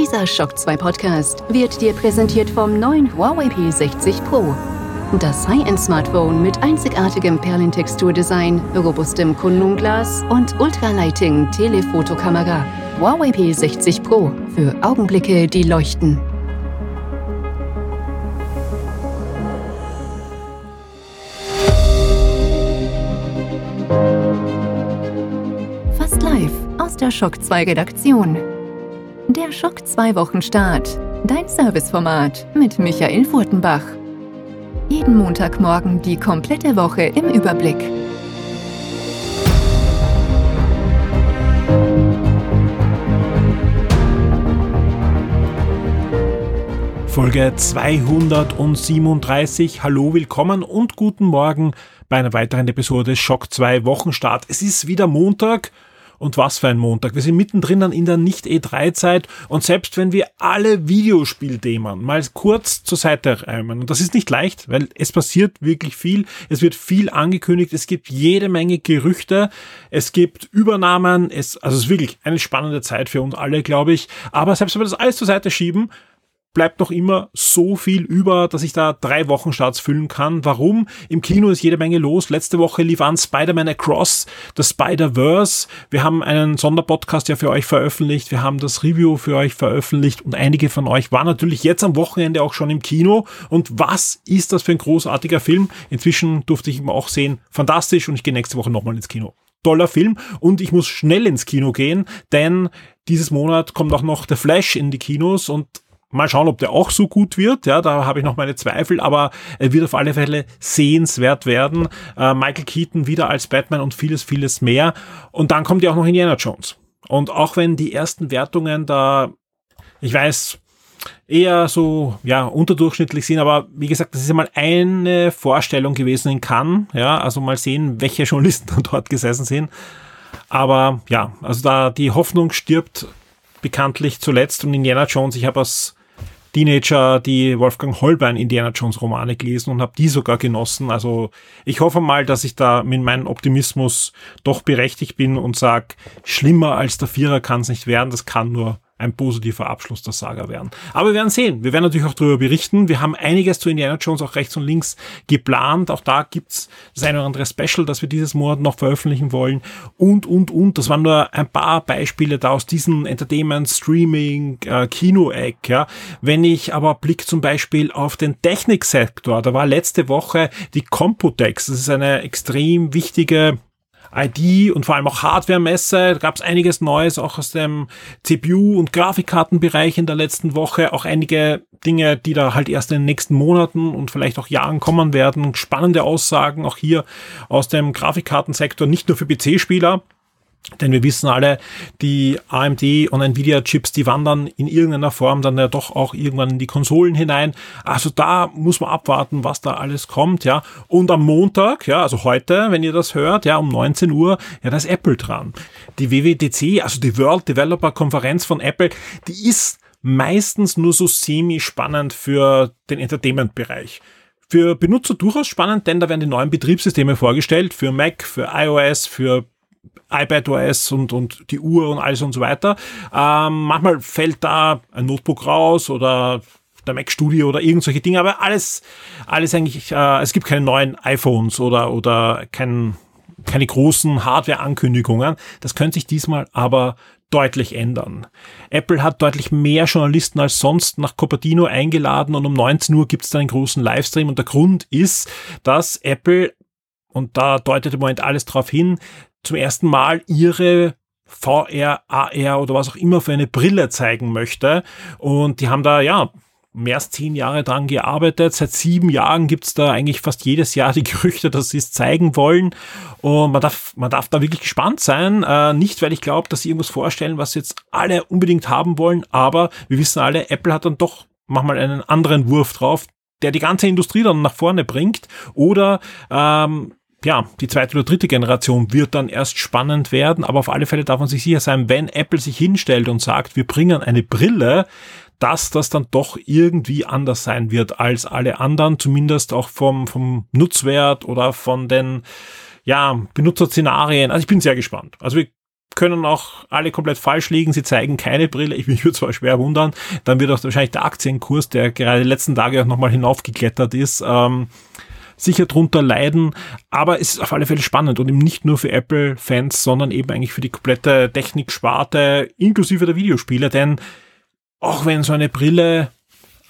Dieser Shock 2 Podcast wird dir präsentiert vom neuen Huawei P60 Pro. Das High-End-Smartphone mit einzigartigem Perlentexturdesign, robustem Kundenglas und Ultralighting Telefotokamera. Huawei P60 Pro für Augenblicke, die leuchten. Fast live aus der Shock 2 Redaktion. Der Schock 2 Wochenstart. Dein Serviceformat mit Michael Furtenbach. Jeden Montagmorgen die komplette Woche im Überblick. Folge 237. Hallo, willkommen und guten Morgen bei einer weiteren Episode Schock 2 Wochenstart. Es ist wieder Montag und was für ein Montag. Wir sind mittendrin in der Nicht-E3-Zeit und selbst wenn wir alle Videospielthemen mal kurz zur Seite räumen, und das ist nicht leicht, weil es passiert wirklich viel, es wird viel angekündigt, es gibt jede Menge Gerüchte, es gibt Übernahmen, es, also es ist wirklich eine spannende Zeit für uns alle, glaube ich. Aber selbst wenn wir das alles zur Seite schieben, bleibt noch immer so viel über, dass ich da drei Wochenstarts füllen kann. Warum? Im Kino ist jede Menge los. Letzte Woche lief an Spider-Man Across, das Spider-Verse. Wir haben einen Sonderpodcast ja für euch veröffentlicht. Wir haben das Review für euch veröffentlicht und einige von euch waren natürlich jetzt am Wochenende auch schon im Kino. Und was ist das für ein großartiger Film? Inzwischen durfte ich ihn auch sehen. Fantastisch und ich gehe nächste Woche nochmal ins Kino toller Film und ich muss schnell ins Kino gehen, denn dieses Monat kommt auch noch The Flash in die Kinos und Mal schauen, ob der auch so gut wird. Ja, da habe ich noch meine Zweifel, aber er wird auf alle Fälle sehenswert werden. Äh, Michael Keaton wieder als Batman und vieles, vieles mehr. Und dann kommt ja auch noch Indiana Jones. Und auch wenn die ersten Wertungen da, ich weiß, eher so, ja, unterdurchschnittlich sind, aber wie gesagt, das ist ja mal eine Vorstellung gewesen in Cannes. Ja, also mal sehen, welche Journalisten dort gesessen sind. Aber ja, also da die Hoffnung stirbt bekanntlich zuletzt und Indiana Jones, ich habe aus Teenager die Wolfgang Holbein Indiana Jones Romane gelesen und habe die sogar genossen. Also ich hoffe mal, dass ich da mit meinem Optimismus doch berechtigt bin und sag, schlimmer als der Vierer kann es nicht werden. Das kann nur ein positiver Abschluss der Saga werden. Aber wir werden sehen. Wir werden natürlich auch darüber berichten. Wir haben einiges zu Indiana Jones auch rechts und links geplant. Auch da gibt's das eine oder andere Special, das wir dieses Monat noch veröffentlichen wollen. Und, und, und. Das waren nur ein paar Beispiele da aus diesem Entertainment, Streaming, äh, Kino-Eck. Ja. Wenn ich aber blick zum Beispiel auf den Techniksektor, da war letzte Woche die Computex. Das ist eine extrem wichtige ID und vor allem auch Hardware-Messe. Da gab es einiges Neues, auch aus dem CPU- und Grafikkartenbereich in der letzten Woche. Auch einige Dinge, die da halt erst in den nächsten Monaten und vielleicht auch Jahren kommen werden. Spannende Aussagen auch hier aus dem Grafikkartensektor, nicht nur für PC-Spieler. Denn wir wissen alle, die AMD und Nvidia Chips, die wandern in irgendeiner Form dann ja doch auch irgendwann in die Konsolen hinein. Also da muss man abwarten, was da alles kommt, ja. Und am Montag, ja, also heute, wenn ihr das hört, ja, um 19 Uhr, ja, da ist Apple dran. Die WWDC, also die World Developer Konferenz von Apple, die ist meistens nur so semi-spannend für den Entertainment-Bereich. Für Benutzer durchaus spannend, denn da werden die neuen Betriebssysteme vorgestellt, für Mac, für iOS, für iPadOS und, und die Uhr und alles und so weiter. Ähm, manchmal fällt da ein Notebook raus oder der Mac Studio oder irgend solche Dinge, aber alles, alles eigentlich, äh, es gibt keine neuen iPhones oder, oder kein, keine großen Hardware-Ankündigungen. Das könnte sich diesmal aber deutlich ändern. Apple hat deutlich mehr Journalisten als sonst nach Cupertino eingeladen und um 19 Uhr gibt es einen großen Livestream und der Grund ist, dass Apple und da deutet im Moment alles darauf hin, zum ersten Mal ihre VR, AR oder was auch immer für eine Brille zeigen möchte. Und die haben da, ja, mehr als zehn Jahre dran gearbeitet. Seit sieben Jahren gibt's da eigentlich fast jedes Jahr die Gerüchte, dass sie es zeigen wollen. Und man darf, man darf da wirklich gespannt sein. Äh, nicht, weil ich glaube, dass sie irgendwas vorstellen, was jetzt alle unbedingt haben wollen, aber wir wissen alle, Apple hat dann doch manchmal einen anderen Wurf drauf, der die ganze Industrie dann nach vorne bringt. Oder ähm, ja, die zweite oder dritte Generation wird dann erst spannend werden, aber auf alle Fälle darf man sich sicher sein, wenn Apple sich hinstellt und sagt, wir bringen eine Brille, dass das dann doch irgendwie anders sein wird als alle anderen, zumindest auch vom, vom Nutzwert oder von den, ja, Benutzerszenarien. Also ich bin sehr gespannt. Also wir können auch alle komplett falsch liegen. Sie zeigen keine Brille. Ich würde zwar schwer wundern. Dann wird auch wahrscheinlich der Aktienkurs, der gerade die letzten Tage auch nochmal hinaufgeklettert ist, ähm, sicher drunter leiden. Aber es ist auf alle Fälle spannend und eben nicht nur für Apple-Fans, sondern eben eigentlich für die komplette Techniksparte inklusive der Videospiele. Denn auch wenn so eine Brille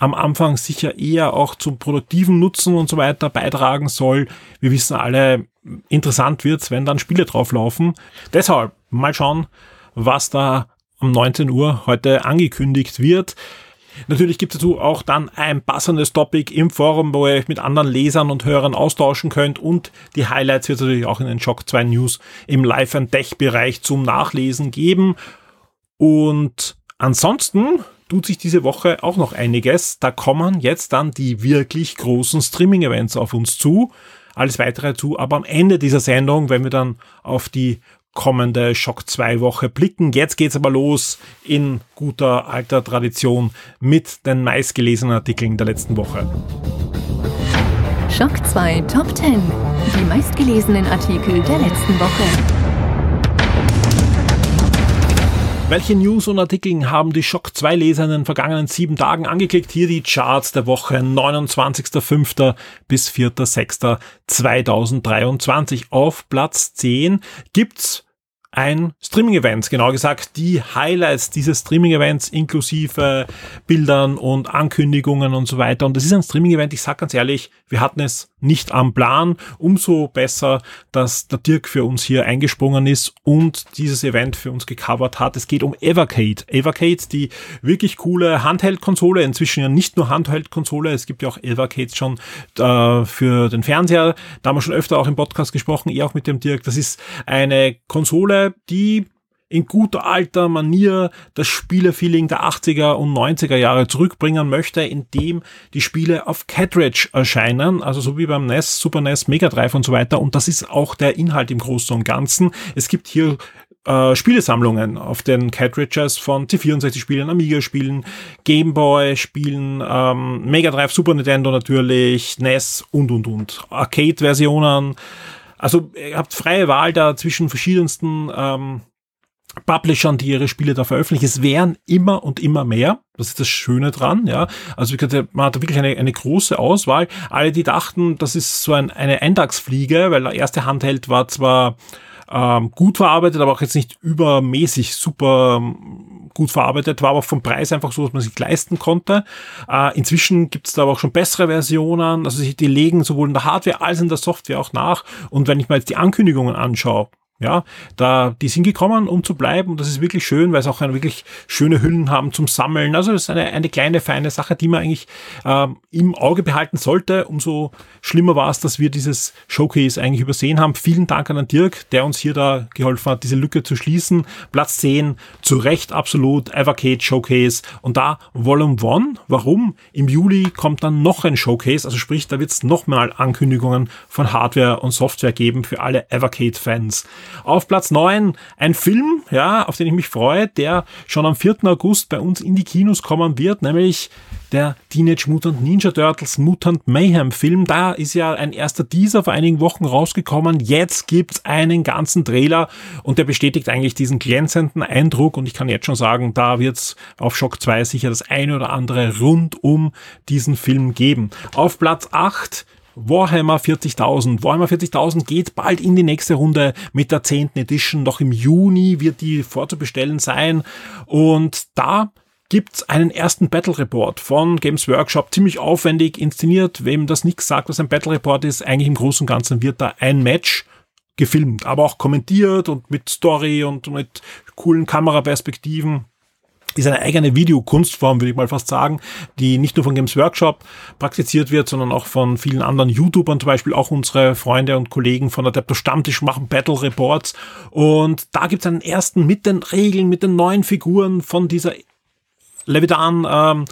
am Anfang sicher eher auch zum produktiven Nutzen und so weiter beitragen soll. Wir wissen alle, interessant wird's, wenn dann Spiele drauflaufen. Deshalb mal schauen, was da um 19 Uhr heute angekündigt wird. Natürlich gibt es dazu auch dann ein passendes Topic im Forum, wo ihr euch mit anderen Lesern und Hörern austauschen könnt und die Highlights wird es natürlich auch in den Shock 2 News im Live- and Tech-Bereich zum Nachlesen geben. Und ansonsten tut sich diese Woche auch noch einiges. Da kommen jetzt dann die wirklich großen Streaming-Events auf uns zu. Alles weitere zu, aber am Ende dieser Sendung, wenn wir dann auf die kommende Schock 2 Woche blicken. Jetzt geht's aber los in guter alter Tradition mit den meistgelesenen Artikeln der letzten Woche. Schock 2 Top 10. Die meistgelesenen Artikel der letzten Woche. Welche News und Artikel haben die Schock 2 Leser in den vergangenen sieben Tagen angeklickt? Hier die Charts der Woche 29.05. bis 4.06.2023. Auf Platz 10 gibt's ein Streaming-Event, genau gesagt die Highlights dieses Streaming-Events inklusive Bildern und Ankündigungen und so weiter. Und das ist ein Streaming-Event, ich sag ganz ehrlich, wir hatten es nicht am Plan. Umso besser, dass der Dirk für uns hier eingesprungen ist und dieses Event für uns gecovert hat. Es geht um Evercade. Evercade, die wirklich coole Handheld-Konsole, inzwischen ja nicht nur Handheld-Konsole, es gibt ja auch Evercade schon äh, für den Fernseher. Da haben wir schon öfter auch im Podcast gesprochen, eher auch mit dem Dirk. Das ist eine Konsole, die in guter alter Manier das Spielerfeeling der 80er und 90er Jahre zurückbringen möchte, indem die Spiele auf Cartridge erscheinen, also so wie beim NES, Super NES, Mega Drive und so weiter. Und das ist auch der Inhalt im Großen und Ganzen. Es gibt hier äh, Spielesammlungen auf den Cartridges von C64-Spielen, Amiga-Spielen, Gameboy-Spielen, ähm, Mega Drive, Super Nintendo natürlich, NES und und und. Arcade-Versionen, also ihr habt freie Wahl da zwischen verschiedensten ähm, Publishern, die ihre Spiele da veröffentlichen. Es wären immer und immer mehr. Das ist das Schöne dran, ja. Also man hat wirklich eine, eine große Auswahl. Alle, die dachten, das ist so ein, eine Eintagsfliege, weil der erste Handheld war zwar ähm, gut verarbeitet, aber auch jetzt nicht übermäßig super ähm, gut verarbeitet, war aber vom Preis einfach so, dass man sich leisten konnte. Äh, inzwischen gibt es da aber auch schon bessere Versionen, also die legen sowohl in der Hardware als in der Software auch nach. Und wenn ich mir jetzt die Ankündigungen anschaue, ja, da, die sind gekommen, um zu bleiben. Und das ist wirklich schön, weil es auch eine wirklich schöne Hüllen haben zum Sammeln. Also es ist eine, eine kleine, feine Sache, die man eigentlich ähm, im Auge behalten sollte. Umso schlimmer war es, dass wir dieses Showcase eigentlich übersehen haben. Vielen Dank an den Dirk, der uns hier da geholfen hat, diese Lücke zu schließen. Platz 10, zu Recht absolut, Evercade Showcase. Und da Volume 1. Warum? Im Juli kommt dann noch ein Showcase. Also sprich, da wird es nochmal Ankündigungen von Hardware und Software geben für alle Evercade-Fans. Auf Platz 9 ein Film, ja, auf den ich mich freue, der schon am 4. August bei uns in die Kinos kommen wird, nämlich der Teenage Mutant Ninja Turtles Mutant Mayhem Film. Da ist ja ein erster Teaser vor einigen Wochen rausgekommen. Jetzt gibt's einen ganzen Trailer und der bestätigt eigentlich diesen glänzenden Eindruck und ich kann jetzt schon sagen, da wird's auf Shock 2 sicher das eine oder andere rund um diesen Film geben. Auf Platz 8 Warhammer 40.000. Warhammer 40.000 geht bald in die nächste Runde mit der 10. Edition. Noch im Juni wird die vorzubestellen sein. Und da gibt's einen ersten Battle Report von Games Workshop, ziemlich aufwendig inszeniert. Wem das nichts sagt, was ein Battle Report ist, eigentlich im Großen und Ganzen wird da ein Match gefilmt, aber auch kommentiert und mit Story und mit coolen Kameraperspektiven ist eine eigene Videokunstform, würde ich mal fast sagen, die nicht nur von Games Workshop praktiziert wird, sondern auch von vielen anderen YouTubern, zum Beispiel auch unsere Freunde und Kollegen von Adepto Stammtisch machen Battle Reports. Und da gibt es einen ersten mit den Regeln, mit den neuen Figuren von dieser Levitan ähm,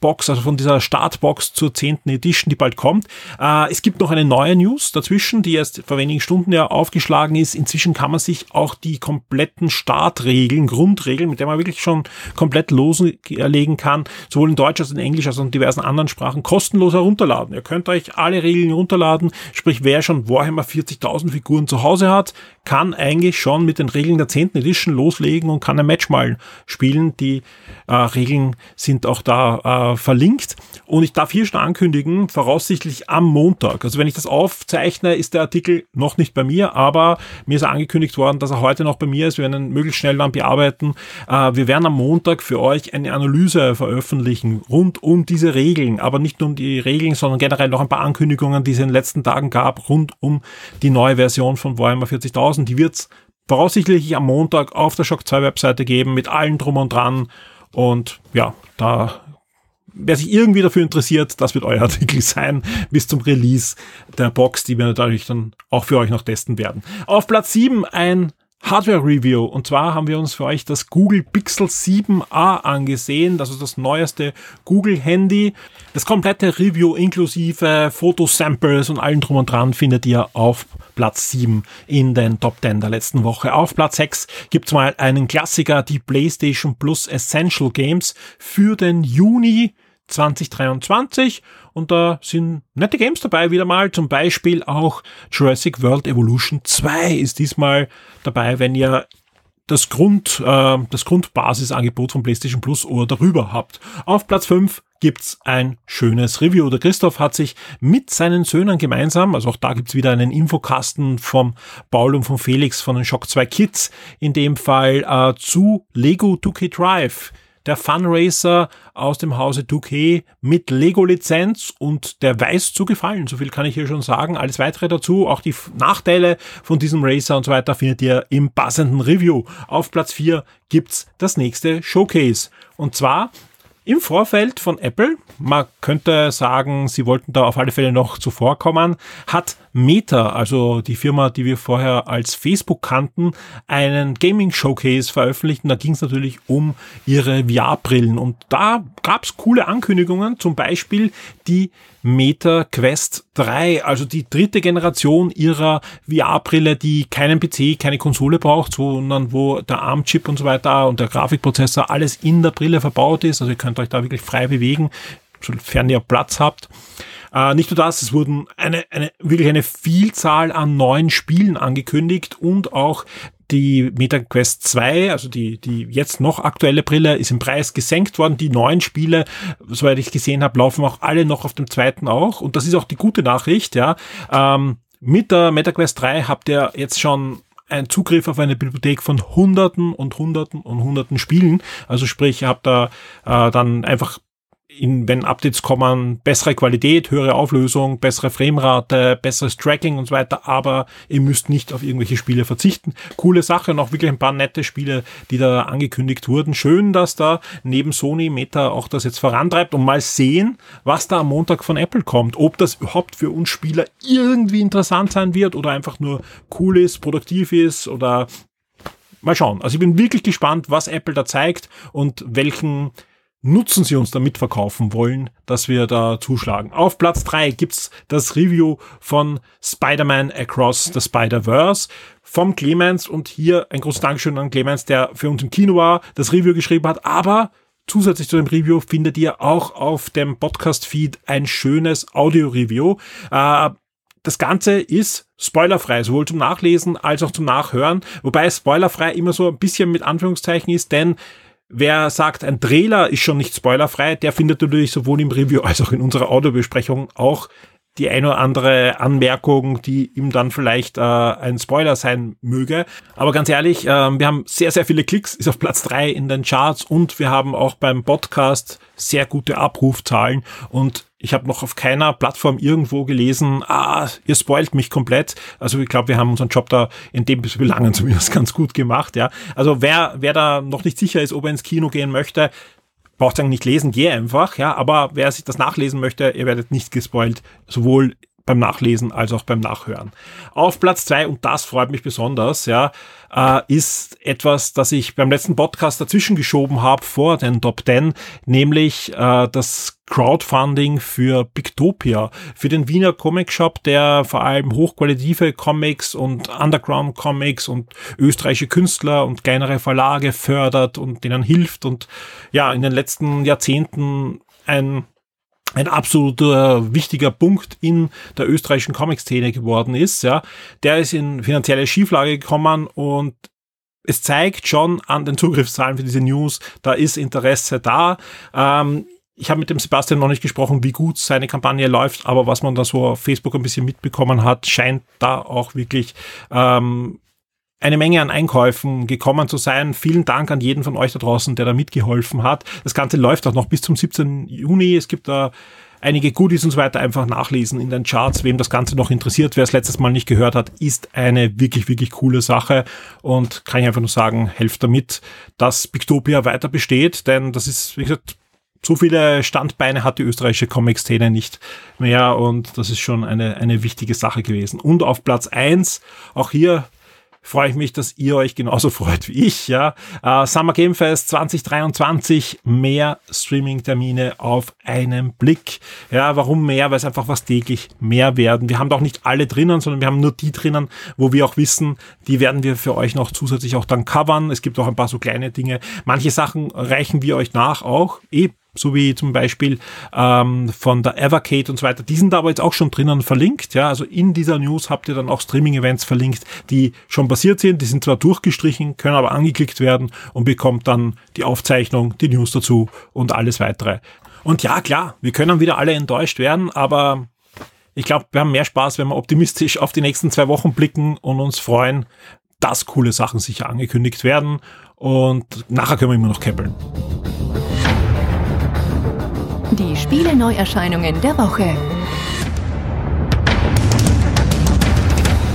Box, also von dieser Startbox zur 10. Edition, die bald kommt. Äh, es gibt noch eine neue News dazwischen, die erst vor wenigen Stunden ja aufgeschlagen ist. Inzwischen kann man sich auch die kompletten Startregeln, Grundregeln, mit denen man wirklich schon komplett loslegen kann, sowohl in Deutsch als in Englisch als auch in diversen anderen Sprachen, kostenlos herunterladen. Ihr könnt euch alle Regeln runterladen, sprich wer schon Warhammer 40.000 Figuren zu Hause hat, kann eigentlich schon mit den Regeln der 10. Edition loslegen und kann ein Match mal spielen. Die äh, Regeln sind auch da äh, verlinkt. Und ich darf hier schon ankündigen, voraussichtlich am Montag. Also wenn ich das aufzeichne, ist der Artikel noch nicht bei mir, aber mir ist angekündigt worden, dass er heute noch bei mir ist. Wir werden ihn möglichst schnell dann bearbeiten. Äh, wir werden am Montag für euch eine Analyse veröffentlichen rund um diese Regeln, aber nicht nur um die Regeln, sondern generell noch ein paar Ankündigungen, die es in den letzten Tagen gab, rund um die neue Version von Warhammer 40.000. Die wird's voraussichtlich am Montag auf der Shock 2 Webseite geben mit allen drum und dran. Und ja, da wer sich irgendwie dafür interessiert, das wird euer Artikel sein, bis zum Release der Box, die wir natürlich dann auch für euch noch testen werden. Auf Platz 7 ein Hardware-Review. Und zwar haben wir uns für euch das Google Pixel 7a angesehen. Das ist das neueste Google-Handy. Das komplette Review inklusive Fotosamples und allen drum und dran findet ihr auf Platz 7 in den Top 10 der letzten Woche. Auf Platz 6 gibt's mal einen Klassiker, die PlayStation Plus Essential Games für den Juni 2023 und da sind nette Games dabei wieder mal, zum Beispiel auch Jurassic World Evolution 2 ist diesmal dabei, wenn ihr das Grund, äh, das Grundbasisangebot von PlayStation Plus oder darüber habt. Auf Platz 5 gibt's ein schönes Review. Der Christoph hat sich mit seinen Söhnen gemeinsam, also auch da gibt's wieder einen Infokasten vom Paul und von Felix von den Shock 2 Kids, in dem Fall äh, zu Lego 2K Drive der Funracer aus dem Hause 2K mit Lego-Lizenz und der weiß zu gefallen. So viel kann ich hier schon sagen. Alles weitere dazu, auch die Nachteile von diesem Racer und so weiter findet ihr im passenden Review. Auf Platz 4 gibt's das nächste Showcase. Und zwar im Vorfeld von Apple, man könnte sagen, sie wollten da auf alle Fälle noch zuvorkommen, hat Meta, also die Firma, die wir vorher als Facebook kannten, einen Gaming Showcase veröffentlicht. Und da ging es natürlich um ihre VR-Brillen. Und da gab es coole Ankündigungen, zum Beispiel die Meta Quest 3, also die dritte Generation ihrer VR-Brille, die keinen PC, keine Konsole braucht, sondern wo der ARM-Chip und so weiter und der Grafikprozessor alles in der Brille verbaut ist. Also ihr könnt euch da wirklich frei bewegen, sofern ihr Platz habt. Äh, nicht nur das, es wurden eine, eine, wirklich eine Vielzahl an neuen Spielen angekündigt und auch die MetaQuest 2, also die, die jetzt noch aktuelle Brille, ist im Preis gesenkt worden. Die neuen Spiele, soweit ich gesehen habe, laufen auch alle noch auf dem zweiten auch. Und das ist auch die gute Nachricht, ja. Ähm, mit der MetaQuest 3 habt ihr jetzt schon einen Zugriff auf eine Bibliothek von Hunderten und Hunderten und Hunderten Spielen. Also sprich, ihr habt da äh, dann einfach in, wenn Updates kommen, bessere Qualität, höhere Auflösung, bessere Framerate, besseres Tracking und so weiter, aber ihr müsst nicht auf irgendwelche Spiele verzichten. Coole Sache und auch wirklich ein paar nette Spiele, die da angekündigt wurden. Schön, dass da neben Sony Meta auch das jetzt vorantreibt und mal sehen, was da am Montag von Apple kommt. Ob das überhaupt für uns Spieler irgendwie interessant sein wird oder einfach nur cool ist, produktiv ist oder mal schauen. Also ich bin wirklich gespannt, was Apple da zeigt und welchen Nutzen sie uns damit verkaufen wollen, dass wir da zuschlagen. Auf Platz drei gibt's das Review von Spider-Man Across the Spider-Verse vom Clemens und hier ein großes Dankeschön an Clemens, der für uns im Kino war, das Review geschrieben hat, aber Zusätzlich zu dem Review findet ihr auch auf dem Podcast-Feed ein schönes Audio-Review. Äh, das Ganze ist spoilerfrei, sowohl zum Nachlesen als auch zum Nachhören, wobei spoilerfrei immer so ein bisschen mit Anführungszeichen ist, denn Wer sagt, ein Trailer ist schon nicht spoilerfrei, der findet natürlich sowohl im Review als auch in unserer Audiobesprechung auch die eine oder andere Anmerkung, die ihm dann vielleicht äh, ein Spoiler sein möge. Aber ganz ehrlich, äh, wir haben sehr, sehr viele Klicks, ist auf Platz drei in den Charts und wir haben auch beim Podcast sehr gute Abrufzahlen und ich habe noch auf keiner Plattform irgendwo gelesen, ah, ihr spoilt mich komplett. Also ich glaube, wir haben unseren Job da in dem Belangen zumindest ganz gut gemacht. Ja, Also wer, wer da noch nicht sicher ist, ob er ins Kino gehen möchte, braucht sagen nicht lesen, geh einfach. Ja, Aber wer sich das nachlesen möchte, ihr werdet nicht gespoilt, sowohl beim Nachlesen als auch beim Nachhören. Auf Platz zwei und das freut mich besonders, ja, äh, ist etwas, das ich beim letzten Podcast dazwischen geschoben habe vor den Top 10, nämlich äh, das Crowdfunding für Pictopia, für den Wiener Comic Shop, der vor allem hochqualitative Comics und Underground Comics und österreichische Künstler und kleinere Verlage fördert und denen hilft und ja, in den letzten Jahrzehnten ein ein absoluter wichtiger Punkt in der österreichischen Comic-Szene geworden ist. Ja, der ist in finanzielle Schieflage gekommen und es zeigt schon an den Zugriffszahlen für diese News, da ist Interesse da. Ähm, ich habe mit dem Sebastian noch nicht gesprochen, wie gut seine Kampagne läuft, aber was man da so auf Facebook ein bisschen mitbekommen hat, scheint da auch wirklich ähm, eine Menge an Einkäufen gekommen zu sein. Vielen Dank an jeden von euch da draußen, der da mitgeholfen hat. Das Ganze läuft auch noch bis zum 17. Juni. Es gibt da einige Goodies und so weiter einfach nachlesen in den Charts. Wem das Ganze noch interessiert, wer es letztes Mal nicht gehört hat, ist eine wirklich, wirklich coole Sache und kann ich einfach nur sagen, helft damit, dass Pictopia weiter besteht, denn das ist, wie gesagt, so viele Standbeine hat die österreichische Comic-Szene nicht mehr und das ist schon eine, eine wichtige Sache gewesen. Und auf Platz eins auch hier freue ich mich, dass ihr euch genauso freut wie ich. Ja, uh, Summer Game Fest 2023, mehr Streaming-Termine auf einen Blick. Ja, warum mehr? Weil es einfach was täglich mehr werden. Wir haben doch nicht alle drinnen, sondern wir haben nur die drinnen, wo wir auch wissen, die werden wir für euch noch zusätzlich auch dann covern. Es gibt auch ein paar so kleine Dinge. Manche Sachen reichen wir euch nach auch. Eh so wie zum Beispiel ähm, von der Evercade und so weiter. Die sind da aber jetzt auch schon drinnen verlinkt. Ja, also in dieser News habt ihr dann auch Streaming-Events verlinkt, die schon passiert sind. Die sind zwar durchgestrichen, können aber angeklickt werden und bekommt dann die Aufzeichnung, die News dazu und alles weitere. Und ja, klar, wir können wieder alle enttäuscht werden, aber ich glaube, wir haben mehr Spaß, wenn wir optimistisch auf die nächsten zwei Wochen blicken und uns freuen, dass coole Sachen sicher angekündigt werden. Und nachher können wir immer noch käppeln. Die Spiele-Neuerscheinungen der Woche.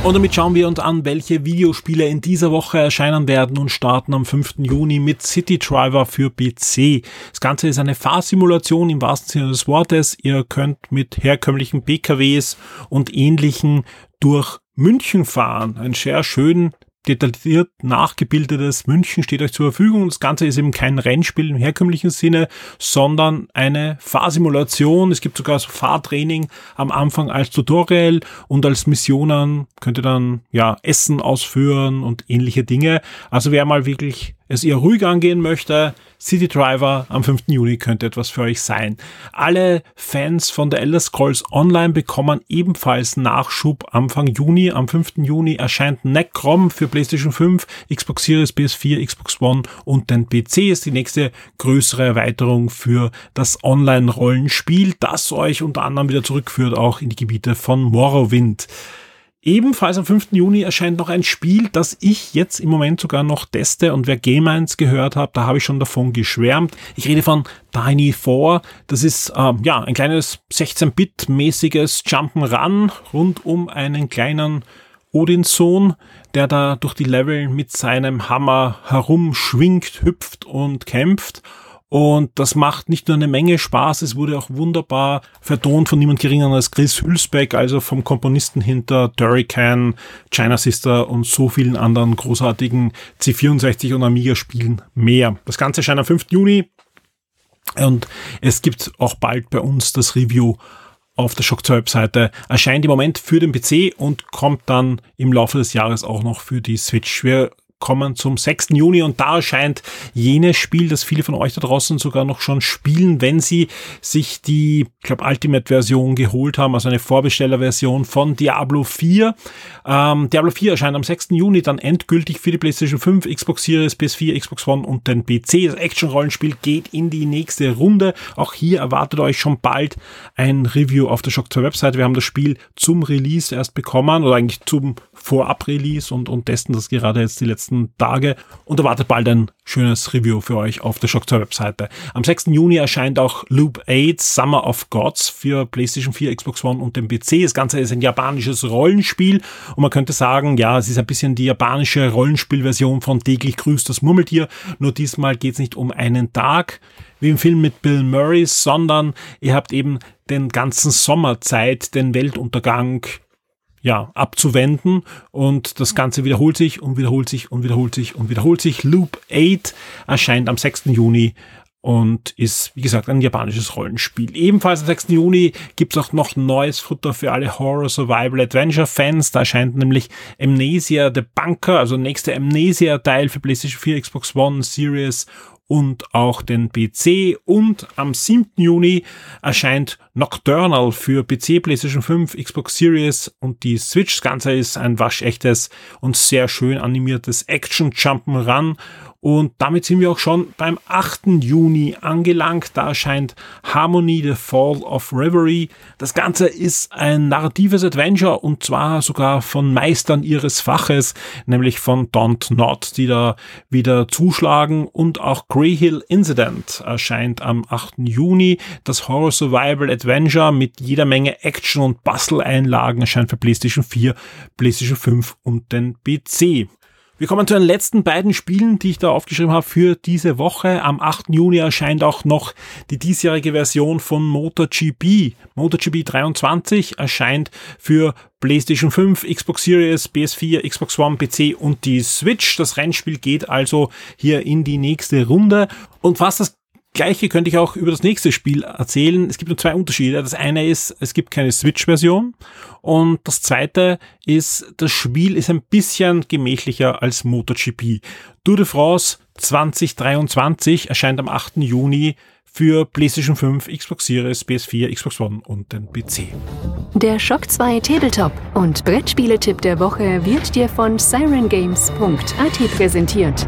Und damit schauen wir uns an, welche Videospiele in dieser Woche erscheinen werden und starten am 5. Juni mit City Driver für PC. Das Ganze ist eine Fahrsimulation im wahrsten Sinne des Wortes. Ihr könnt mit herkömmlichen PKWs und ähnlichen durch München fahren. Ein sehr schön detailliert nachgebildetes München steht euch zur Verfügung. Das Ganze ist eben kein Rennspiel im herkömmlichen Sinne, sondern eine Fahrsimulation. Es gibt sogar so Fahrtraining am Anfang als Tutorial und als Missionen könnt ihr dann ja Essen ausführen und ähnliche Dinge. Also wer mal wirklich es eher ruhig angehen möchte, City Driver am 5. Juni könnte etwas für euch sein. Alle Fans von der Elder Scrolls Online bekommen ebenfalls Nachschub Anfang Juni. Am 5. Juni erscheint Necrom für PlayStation 5, Xbox Series, PS4, Xbox One und den PC ist die nächste größere Erweiterung für das Online-Rollenspiel, das euch unter anderem wieder zurückführt auch in die Gebiete von Morrowind. Ebenfalls am 5. Juni erscheint noch ein Spiel, das ich jetzt im Moment sogar noch teste und wer Game 1 gehört hat, da habe ich schon davon geschwärmt. Ich rede von Tiny 4. Das ist äh, ja ein kleines 16-Bit-mäßiges Jump'n'Run rund um einen kleinen Odinsohn, der da durch die Level mit seinem Hammer herumschwingt, hüpft und kämpft. Und das macht nicht nur eine Menge Spaß, es wurde auch wunderbar vertont von niemand geringer als Chris Hülsbeck, also vom Komponisten hinter Turrican, China Sister und so vielen anderen großartigen C64 und Amiga Spielen mehr. Das Ganze erscheint am 5. Juni und es gibt auch bald bei uns das Review auf der Shock 2 Webseite. Erscheint im Moment für den PC und kommt dann im Laufe des Jahres auch noch für die Switch. Wir kommen zum 6. Juni und da erscheint jenes Spiel, das viele von euch da draußen sogar noch schon spielen, wenn sie sich die, ich glaube, Ultimate-Version geholt haben, also eine Vorbestellerversion von Diablo 4. Ähm, Diablo 4 erscheint am 6. Juni dann endgültig für die PlayStation 5, Xbox Series, PS4, Xbox One und den PC. Das Action-Rollenspiel geht in die nächste Runde. Auch hier erwartet euch schon bald ein Review auf der Shock 2 Website. Wir haben das Spiel zum Release erst bekommen oder eigentlich zum Vorab-Release und, und testen das gerade jetzt die letzten Tage und erwartet bald ein schönes Review für euch auf der Shock 2 Webseite. Am 6. Juni erscheint auch Loop 8 Summer of Gods für PlayStation 4, Xbox One und den PC. Das Ganze ist ein japanisches Rollenspiel und man könnte sagen, ja, es ist ein bisschen die japanische Rollenspielversion von täglich grüßt das Murmeltier, nur diesmal geht es nicht um einen Tag wie im Film mit Bill Murray, sondern ihr habt eben den ganzen Sommerzeit, den Weltuntergang ja, abzuwenden und das Ganze wiederholt sich und wiederholt sich und wiederholt sich und wiederholt sich. Loop 8 erscheint am 6. Juni und ist, wie gesagt, ein japanisches Rollenspiel. Ebenfalls am 6. Juni gibt es auch noch neues Futter für alle Horror Survival Adventure Fans. Da erscheint nämlich Amnesia The Bunker, also nächste Amnesia Teil für PlayStation 4, Xbox One, Series und auch den PC und am 7. Juni erscheint Nocturnal für PC, PlayStation 5, Xbox Series und die Switch. Das Ganze ist ein waschechtes und sehr schön animiertes Action Jump'n'Run und damit sind wir auch schon beim 8. Juni angelangt. Da erscheint Harmony The Fall of Reverie. Das Ganze ist ein narratives Adventure und zwar sogar von Meistern ihres Faches, nämlich von Don't Not, die da wieder zuschlagen. Und auch Grey Hill Incident erscheint am 8. Juni. Das Horror Survival Adventure mit jeder Menge Action und Basteleinlagen erscheint für PlayStation 4, PlayStation 5 und den PC. Wir kommen zu den letzten beiden Spielen, die ich da aufgeschrieben habe für diese Woche. Am 8. Juni erscheint auch noch die diesjährige Version von MotoGP. MotoGP 23 erscheint für PlayStation 5, Xbox Series, PS4, Xbox One, PC und die Switch. Das Rennspiel geht also hier in die nächste Runde. Und was das Gleiche könnte ich auch über das nächste Spiel erzählen. Es gibt nur zwei Unterschiede. Das eine ist, es gibt keine Switch-Version. Und das zweite ist, das Spiel ist ein bisschen gemächlicher als MotoGP. Tour de France 2023 erscheint am 8. Juni für PlayStation 5, Xbox Series, PS4, Xbox One und den PC. Der Shock 2 Tabletop und Brettspieletipp der Woche wird dir von sirengames.at präsentiert.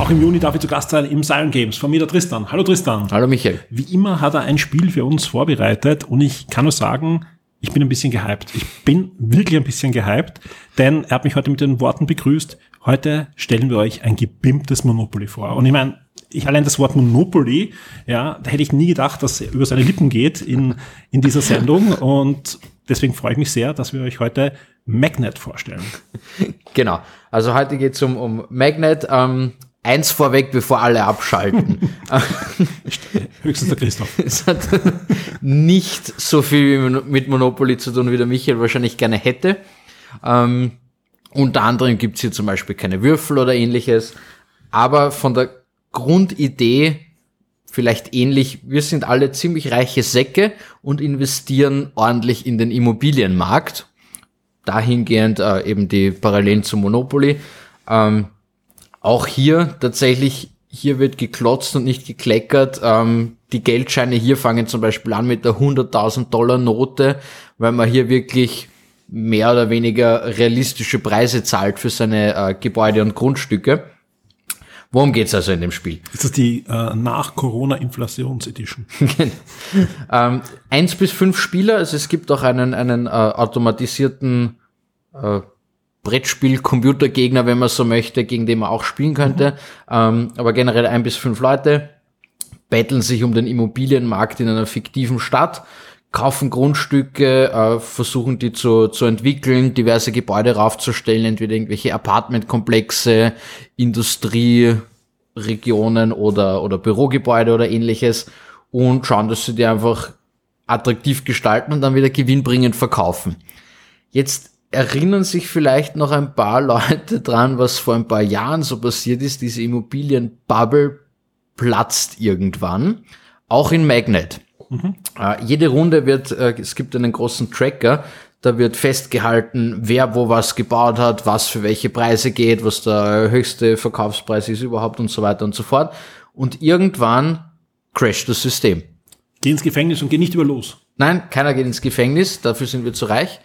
Auch im Juni darf ich zu Gast sein im Siren Games. Von mir der Tristan. Hallo Tristan. Hallo Michael. Wie immer hat er ein Spiel für uns vorbereitet und ich kann nur sagen, ich bin ein bisschen gehypt. Ich bin wirklich ein bisschen gehypt, denn er hat mich heute mit den Worten begrüßt. Heute stellen wir euch ein gebimmtes Monopoly vor. Und ich meine, ich allein das Wort Monopoly, ja, da hätte ich nie gedacht, dass er über seine Lippen geht in, in dieser Sendung. Und deswegen freue ich mich sehr, dass wir euch heute Magnet vorstellen. Genau. Also heute geht es um, um Magnet. Ähm, eins vorweg, bevor alle abschalten. Höchstens der Christoph. es hat nicht so viel mit Monopoly zu tun, wie der Michael wahrscheinlich gerne hätte. Ähm, unter anderem gibt's hier zum Beispiel keine Würfel oder ähnliches. Aber von der Grundidee vielleicht ähnlich, wir sind alle ziemlich reiche Säcke und investieren ordentlich in den Immobilienmarkt. Dahingehend äh, eben die Parallelen zum Monopoly. Ähm, auch hier tatsächlich, hier wird geklotzt und nicht gekleckert. Ähm, die Geldscheine hier fangen zum Beispiel an mit der 100.000 Dollar Note, weil man hier wirklich mehr oder weniger realistische Preise zahlt für seine äh, Gebäude und Grundstücke. Worum geht's also in dem Spiel? Ist das die äh, Nach-Corona-Inflations-Edition? ähm, eins bis fünf Spieler, also es gibt auch einen, einen äh, automatisierten äh, Brettspiel-Computergegner, wenn man so möchte, gegen den man auch spielen könnte. Mhm. Ähm, aber generell ein bis fünf Leute betteln sich um den Immobilienmarkt in einer fiktiven Stadt, kaufen Grundstücke, äh, versuchen die zu, zu entwickeln, diverse Gebäude raufzustellen, entweder irgendwelche Apartmentkomplexe, Industrieregionen oder, oder Bürogebäude oder ähnliches und schauen, dass sie die einfach attraktiv gestalten und dann wieder gewinnbringend verkaufen. Jetzt erinnern sich vielleicht noch ein paar Leute dran, was vor ein paar Jahren so passiert ist. Diese Immobilienbubble platzt irgendwann, auch in Magnet. Mhm. Äh, jede Runde wird, äh, es gibt einen großen Tracker, da wird festgehalten, wer wo was gebaut hat, was für welche Preise geht, was der höchste Verkaufspreis ist überhaupt und so weiter und so fort. Und irgendwann crasht das System. Geh ins Gefängnis und geh nicht über los. Nein, keiner geht ins Gefängnis, dafür sind wir zu reich.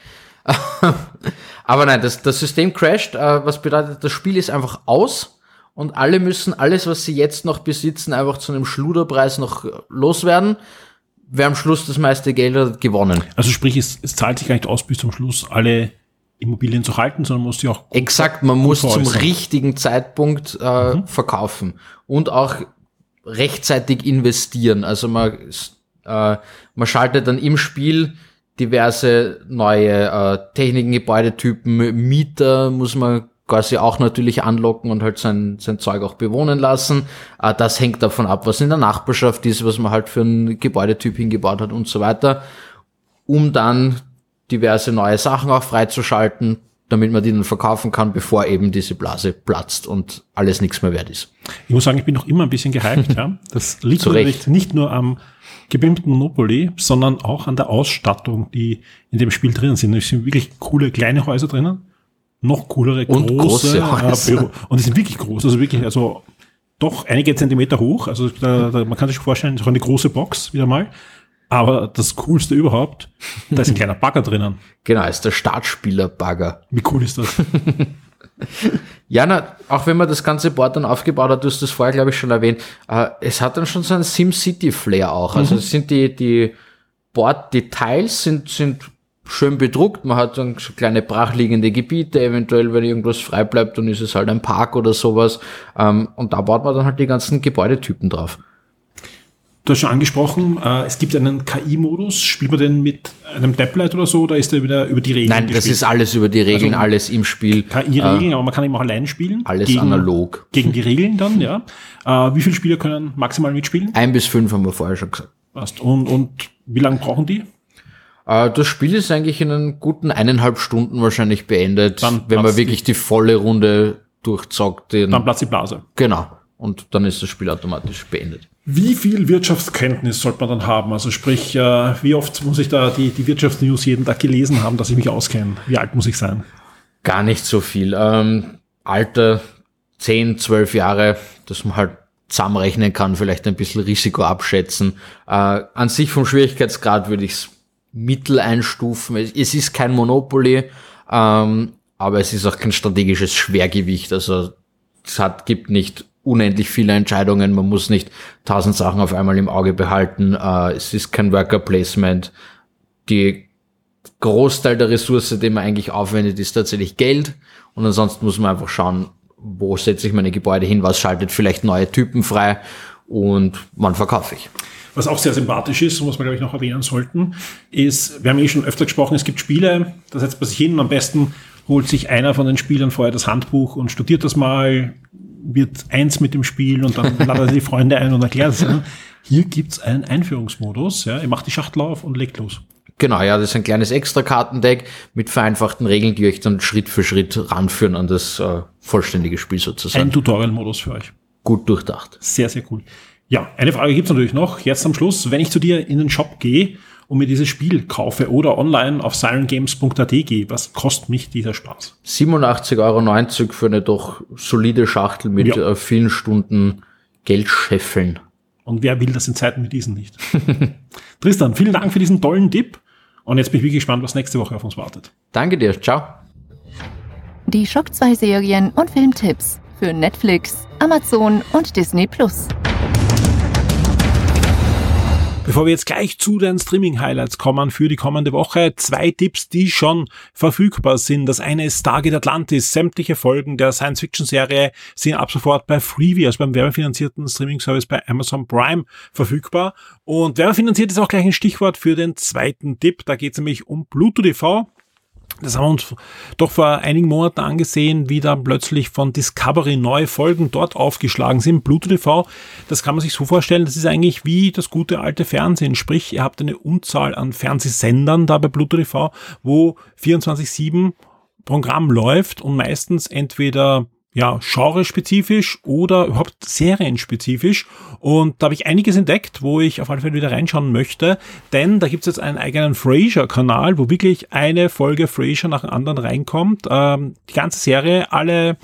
Aber nein, das, das System crasht, äh, was bedeutet, das Spiel ist einfach aus und alle müssen alles, was sie jetzt noch besitzen, einfach zu einem Schluderpreis noch loswerden. Wer am Schluss das meiste Geld hat, gewonnen. Also sprich, es, es zahlt sich gar nicht aus, bis zum Schluss alle Immobilien zu halten, sondern muss sie auch. Exakt, man muss zum richtigen Zeitpunkt äh, mhm. verkaufen und auch rechtzeitig investieren. Also man, äh, man schaltet dann im Spiel diverse neue äh, Techniken, Gebäudetypen, Mieter muss man quasi auch natürlich anlocken und halt sein, sein Zeug auch bewohnen lassen. Äh, das hängt davon ab, was in der Nachbarschaft ist, was man halt für einen Gebäudetyp hingebaut hat und so weiter, um dann diverse neue Sachen auch freizuschalten, damit man die dann verkaufen kann, bevor eben diese Blase platzt und alles nichts mehr wert ist. Ich muss sagen, ich bin noch immer ein bisschen gehypt. ja. Das liegt natürlich nicht nur am gebimmten Monopoly, sondern auch an der Ausstattung, die in dem Spiel drin sind. Es sind wirklich coole kleine Häuser drinnen, noch coolere Und große, große Häuser. Büro. Und die sind wirklich groß, also wirklich, also doch einige Zentimeter hoch. Also da, da, man kann sich vorstellen, so eine große Box wieder mal. Aber das Coolste überhaupt, da ist ein kleiner Bagger drinnen. Genau, ist der Startspieler-Bagger. Wie cool ist das? Ja, na, auch wenn man das ganze Board dann aufgebaut hat, du hast das vorher, glaube ich, schon erwähnt, äh, es hat dann schon so einen SimCity-Flair auch. Also es sind die, die Board-Details sind, sind schön bedruckt. Man hat dann so kleine brachliegende Gebiete, eventuell, wenn irgendwas frei bleibt, dann ist es halt ein Park oder sowas. Ähm, und da baut man dann halt die ganzen Gebäudetypen drauf. Du hast schon angesprochen, äh, es gibt einen KI-Modus. Spielt man den mit einem Tablet oder so, oder ist der wieder über die Regeln Nein, das gespielt? ist alles über die Regeln, Also- alles im Spiel. KI-Regeln, aber man kann eben auch allein spielen. Alles analog. Gegen die Regeln dann, ja. Äh, wie viele Spieler können maximal mitspielen? Ein bis fünf haben wir vorher schon gesagt. Passt. Und, und wie lange brauchen die? Äh, Das Spiel ist eigentlich in einen guten eineinhalb Stunden wahrscheinlich beendet, Dann wenn man wirklich die volle Runde durchzockt. Den, Dann platzt die Blase. genau. Und dann ist das Spiel automatisch beendet. Wie viel Wirtschaftskenntnis sollte man dann haben? Also sprich, äh, wie oft muss ich da die, die Wirtschaftsnews jeden Tag gelesen haben, dass ich mich auskenne? Wie alt muss ich sein? Gar nicht so viel. Ähm, Alter 10, 12 Jahre, dass man halt zusammenrechnen kann, vielleicht ein bisschen Risiko abschätzen. Äh, an sich vom Schwierigkeitsgrad würde ich es mittel einstufen. Es, es ist kein Monopoly, ähm, aber es ist auch kein strategisches Schwergewicht. Also es hat, gibt nicht unendlich viele Entscheidungen. Man muss nicht tausend Sachen auf einmal im Auge behalten. Äh, es ist kein Worker Placement. Die Großteil der Ressource, den man eigentlich aufwendet, ist tatsächlich Geld. Und ansonsten muss man einfach schauen, wo setze ich meine Gebäude hin, was schaltet vielleicht neue Typen frei und wann verkaufe ich. Was auch sehr sympathisch ist und was wir, glaube ich, noch erwähnen sollten, ist, wir haben eh schon öfter gesprochen, es gibt Spiele, da setzt man sich hin am besten holt sich einer von den Spielern vorher das Handbuch und studiert das mal, wird eins mit dem Spiel und dann ladet er die Freunde ein und erklärt es. Hier gibt's einen Einführungsmodus, ja, ihr macht die Schachtel auf und legt los. Genau, ja, das ist ein kleines Extra-Kartendeck mit vereinfachten Regeln, die euch dann Schritt für Schritt ranführen an das äh, vollständige Spiel Ein sozusagen. Tutorial-Modus für euch. Gut durchdacht. Sehr, sehr cool. Ja, eine Frage gibt's natürlich noch. Jetzt am Schluss, wenn ich zu dir in den Shop gehe und mir dieses Spiel kaufe oder online auf sirengames.at gehe, was kostet mich dieser Spaß? 87,90 Euro für eine doch solide Schachtel mit Ja. äh, vielen Stunden Geldscheffeln. Und wer will das in Zeiten wie diesen nicht? Tristan, vielen Dank für diesen tollen Tipp. Und jetzt bin ich wirklich gespannt, was nächste Woche auf uns wartet. Danke dir, ciao. Die Schock 2 Serien und Filmtipps für Netflix, Amazon und Disney Plus. Bevor wir jetzt gleich zu den Streaming-Highlights kommen für die kommende Woche, zwei Tipps, die schon verfügbar sind. Das eine ist Stargate Atlantis. Sämtliche Folgen der Science-Fiction-Serie sind ab sofort bei Freevee, also beim werbefinanzierten Streaming-Service bei Amazon Prime verfügbar. Und werbefinanziert ist auch gleich ein Stichwort für den zweiten Tipp. Da geht es nämlich um Pluto TV. Das haben wir uns doch vor einigen Monaten angesehen, wie dann plötzlich von Discovery neue Folgen dort aufgeschlagen sind. Pluto TV, das kann man sich so vorstellen, das ist eigentlich wie das gute alte Fernsehen. Sprich, ihr habt eine Unzahl an Fernsehsendern da bei Pluto TV, wo 24-7 Programm läuft und meistens entweder ja, genrespezifisch oder überhaupt serienspezifisch. Und da habe ich einiges entdeckt, wo ich auf alle Fälle wieder reinschauen möchte. Denn da gibt es jetzt einen eigenen Frasier-Kanal, wo wirklich eine Folge Frasier nach dem anderen reinkommt. Ähm, die ganze Serie, alle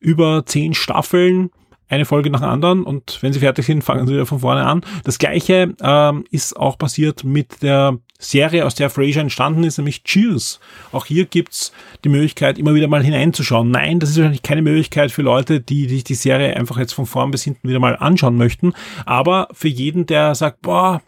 über zehn Staffeln, eine Folge nach der anderen und wenn sie fertig sind, fangen sie wieder von vorne an. Das gleiche ähm, ist auch passiert mit der Serie, aus der Frasier entstanden ist, nämlich Cheers. Auch hier gibt's die Möglichkeit, immer wieder mal hineinzuschauen. Nein, das ist wahrscheinlich keine Möglichkeit für Leute, die sich die Serie einfach jetzt von vorn bis hinten wieder mal anschauen möchten. Aber für jeden, der sagt, boah,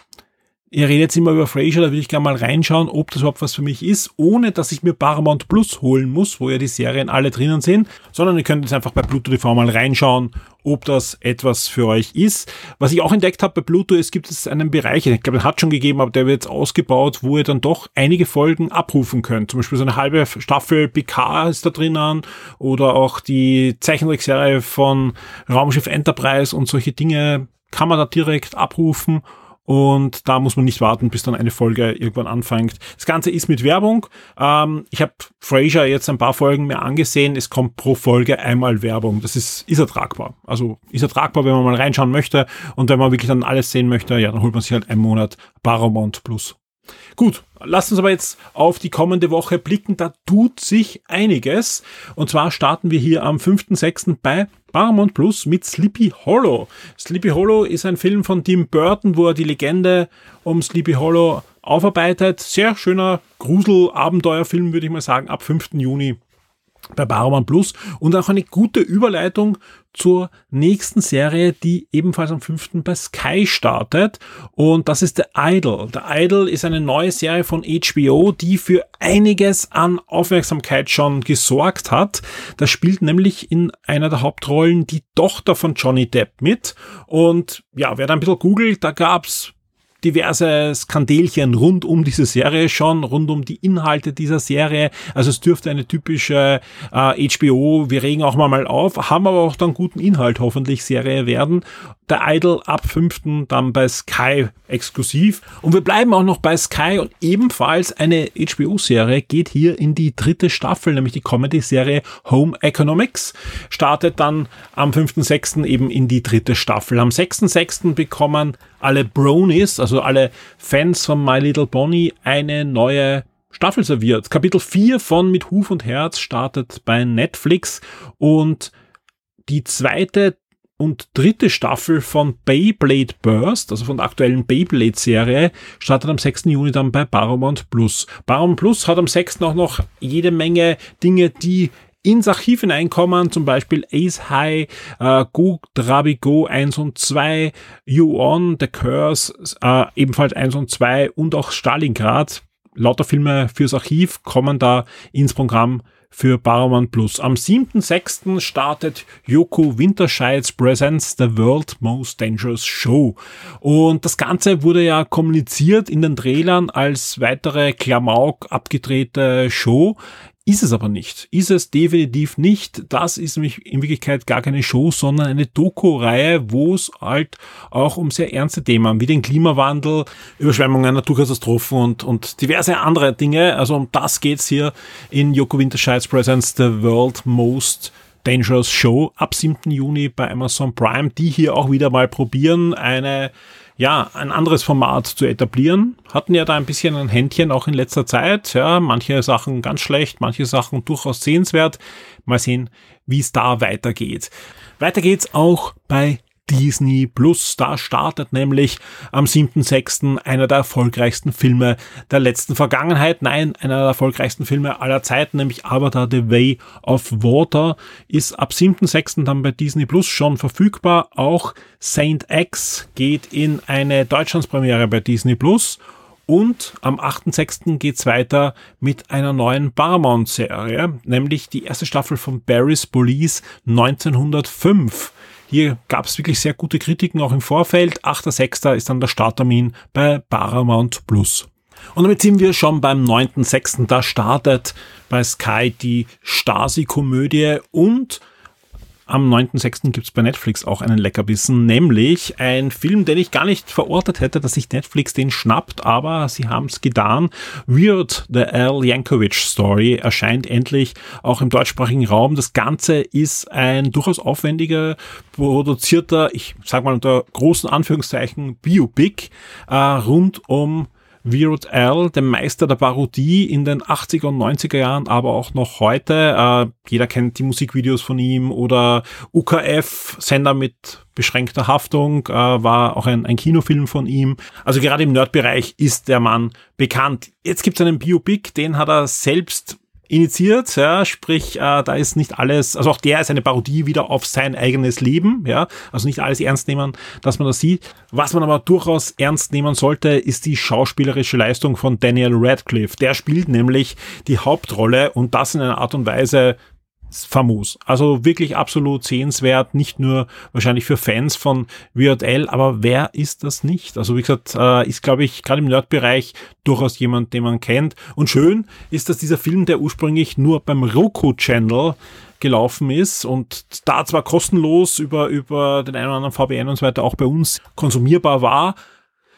ihr redet jetzt immer über Frasier, da will ich gerne mal reinschauen, ob das überhaupt was für mich ist, ohne dass ich mir Paramount Plus holen muss, wo ja die Serien alle drinnen sind, sondern ihr könnt jetzt einfach bei Pluto TV mal reinschauen, ob das etwas für euch ist. Was ich auch entdeckt habe bei Pluto, es gibt es einen Bereich, ich glaube, es hat schon gegeben, aber der wird jetzt ausgebaut, wo ihr dann doch einige Folgen abrufen könnt. Zum Beispiel so eine halbe Staffel PK ist da drinnen oder auch die Zeichentrickserie von Raumschiff Enterprise und solche Dinge kann man da direkt abrufen und da muss man nicht warten, bis dann eine Folge irgendwann anfängt. Das Ganze ist mit Werbung. Ähm, ich habe Frasier jetzt ein paar Folgen mehr angesehen. Es kommt pro Folge einmal Werbung. Das ist, ist ertragbar. Also ist ertragbar, wenn man mal reinschauen möchte. Und wenn man wirklich dann alles sehen möchte, ja, dann holt man sich halt einen Monat Paramount Plus Gut, lasst uns aber jetzt auf die kommende Woche blicken. Da tut sich einiges. Und zwar starten wir hier am 5.6. bei Paramount Plus mit Sleepy Hollow. Sleepy Hollow ist ein Film von Tim Burton, wo er die Legende um Sleepy Hollow aufarbeitet. Sehr schöner Grusel-Abenteuerfilm, würde ich mal sagen, ab 5. Juni bei Paramount Plus und auch eine gute Überleitung zur nächsten Serie, die ebenfalls am 5. bei Sky startet und das ist The Idol. The Idol ist eine neue Serie von HBO, die für einiges an Aufmerksamkeit schon gesorgt hat. Da spielt nämlich in einer der Hauptrollen die Tochter von Johnny Depp mit und ja, wer da ein bisschen googelt, da gab's diverse Skandelchen rund um diese Serie schon, rund um die Inhalte dieser Serie. Also es dürfte eine typische äh, HBO, wir regen auch mal mal auf, haben aber auch dann guten Inhalt hoffentlich Serie werden. Der Idol ab 5. dann bei Sky exklusiv. Und wir bleiben auch noch bei Sky und ebenfalls eine HBO-Serie geht hier in die dritte Staffel, nämlich die Comedy-Serie Home Economics. Startet dann am 5.6. eben in die dritte Staffel. Am 6.6. bekommen alle Bronies, also alle Fans von My Little Bonnie, eine neue Staffel serviert. Kapitel 4 von Mit Huf und Herz startet bei Netflix und die zweite und dritte Staffel von Beyblade Burst, also von der aktuellen Beyblade-Serie, startet am 6. Juni dann bei Paramount Plus. Paramount Plus hat am 6. auch noch jede Menge Dinge, die ins Archiv hineinkommen, zum Beispiel Ace High, äh, Go Drabi Go 1 und 2, You On, The Curse, äh, ebenfalls 1 und 2 und auch Stalingrad. Lauter Filme fürs Archiv kommen da ins Programm für Paramount Plus. Am 7.6. startet Yoko Winterscheids Presents The World Most Dangerous Show. Und das Ganze wurde ja kommuniziert in den Trailern als weitere Klamauk abgedrehte Show. Ist es aber nicht. Ist es definitiv nicht. Das ist nämlich in Wirklichkeit gar keine Show, sondern eine Doku-Reihe, wo es halt auch um sehr ernste Themen wie den Klimawandel, Überschwemmungen, Naturkatastrophen und, und diverse andere Dinge. Also um das geht's hier in Joko Winterscheids Presents The World Most Dangerous Show ab 7. Juni bei Amazon Prime, die hier auch wieder mal probieren, eine ja, ein anderes Format zu etablieren. Hatten ja da ein bisschen ein Händchen auch in letzter Zeit. Ja, manche Sachen ganz schlecht, manche Sachen durchaus sehenswert. Mal sehen, wie es da weitergeht. Weiter geht's auch bei Disney Plus. Da startet nämlich am 7.6. einer der erfolgreichsten Filme der letzten Vergangenheit. Nein, einer der erfolgreichsten Filme aller Zeiten, nämlich Avatar The Way of Water, ist ab 7.6. dann bei Disney Plus schon verfügbar. Auch Saint X geht in eine Deutschlandspremiere bei Disney Plus. Und am 8.6. geht's weiter mit einer neuen Paramount-Serie, nämlich die erste Staffel von Barry's Police 1905. Hier gab es wirklich sehr gute Kritiken auch im Vorfeld. 8.6. ist dann der Starttermin bei Paramount Plus. Und damit sind wir schon beim 9.6. Da startet bei Sky die Stasi-Komödie und am 9.6. gibt es bei Netflix auch einen Leckerbissen, nämlich ein Film, den ich gar nicht verortet hätte, dass sich Netflix den schnappt, aber sie haben es getan. Weird, The Al Yankovic Story erscheint endlich auch im deutschsprachigen Raum. Das Ganze ist ein durchaus aufwendiger, produzierter, ich sag mal unter großen Anführungszeichen, Biopic äh, rund um Weird Al, dem Meister der Parodie in den 80er und 90er Jahren, aber auch noch heute. Äh, jeder kennt die Musikvideos von ihm oder UKF, Sender mit beschränkter Haftung, äh, war auch ein, ein Kinofilm von ihm. Also gerade im Nerdbereich ist der Mann bekannt. Jetzt gibt es einen Biopic, den hat er selbst initiiert, ja, sprich, äh, da ist nicht alles, also auch der ist eine Parodie wieder auf sein eigenes Leben, ja, also nicht alles ernst nehmen, dass man das sieht. Was man aber durchaus ernst nehmen sollte, ist die schauspielerische Leistung von Daniel Radcliffe. Der spielt nämlich die Hauptrolle und das in einer Art und Weise, famos. Also wirklich absolut sehenswert, nicht nur wahrscheinlich für Fans von Al, aber wer ist das nicht? Also wie gesagt, äh, ist glaube ich gerade im Nerdbereich durchaus jemand, den man kennt. Und schön ist, dass dieser Film, der ursprünglich nur beim Roku Channel gelaufen ist und da zwar kostenlos über, über den einen oder anderen VPN und so weiter auch bei uns konsumierbar war,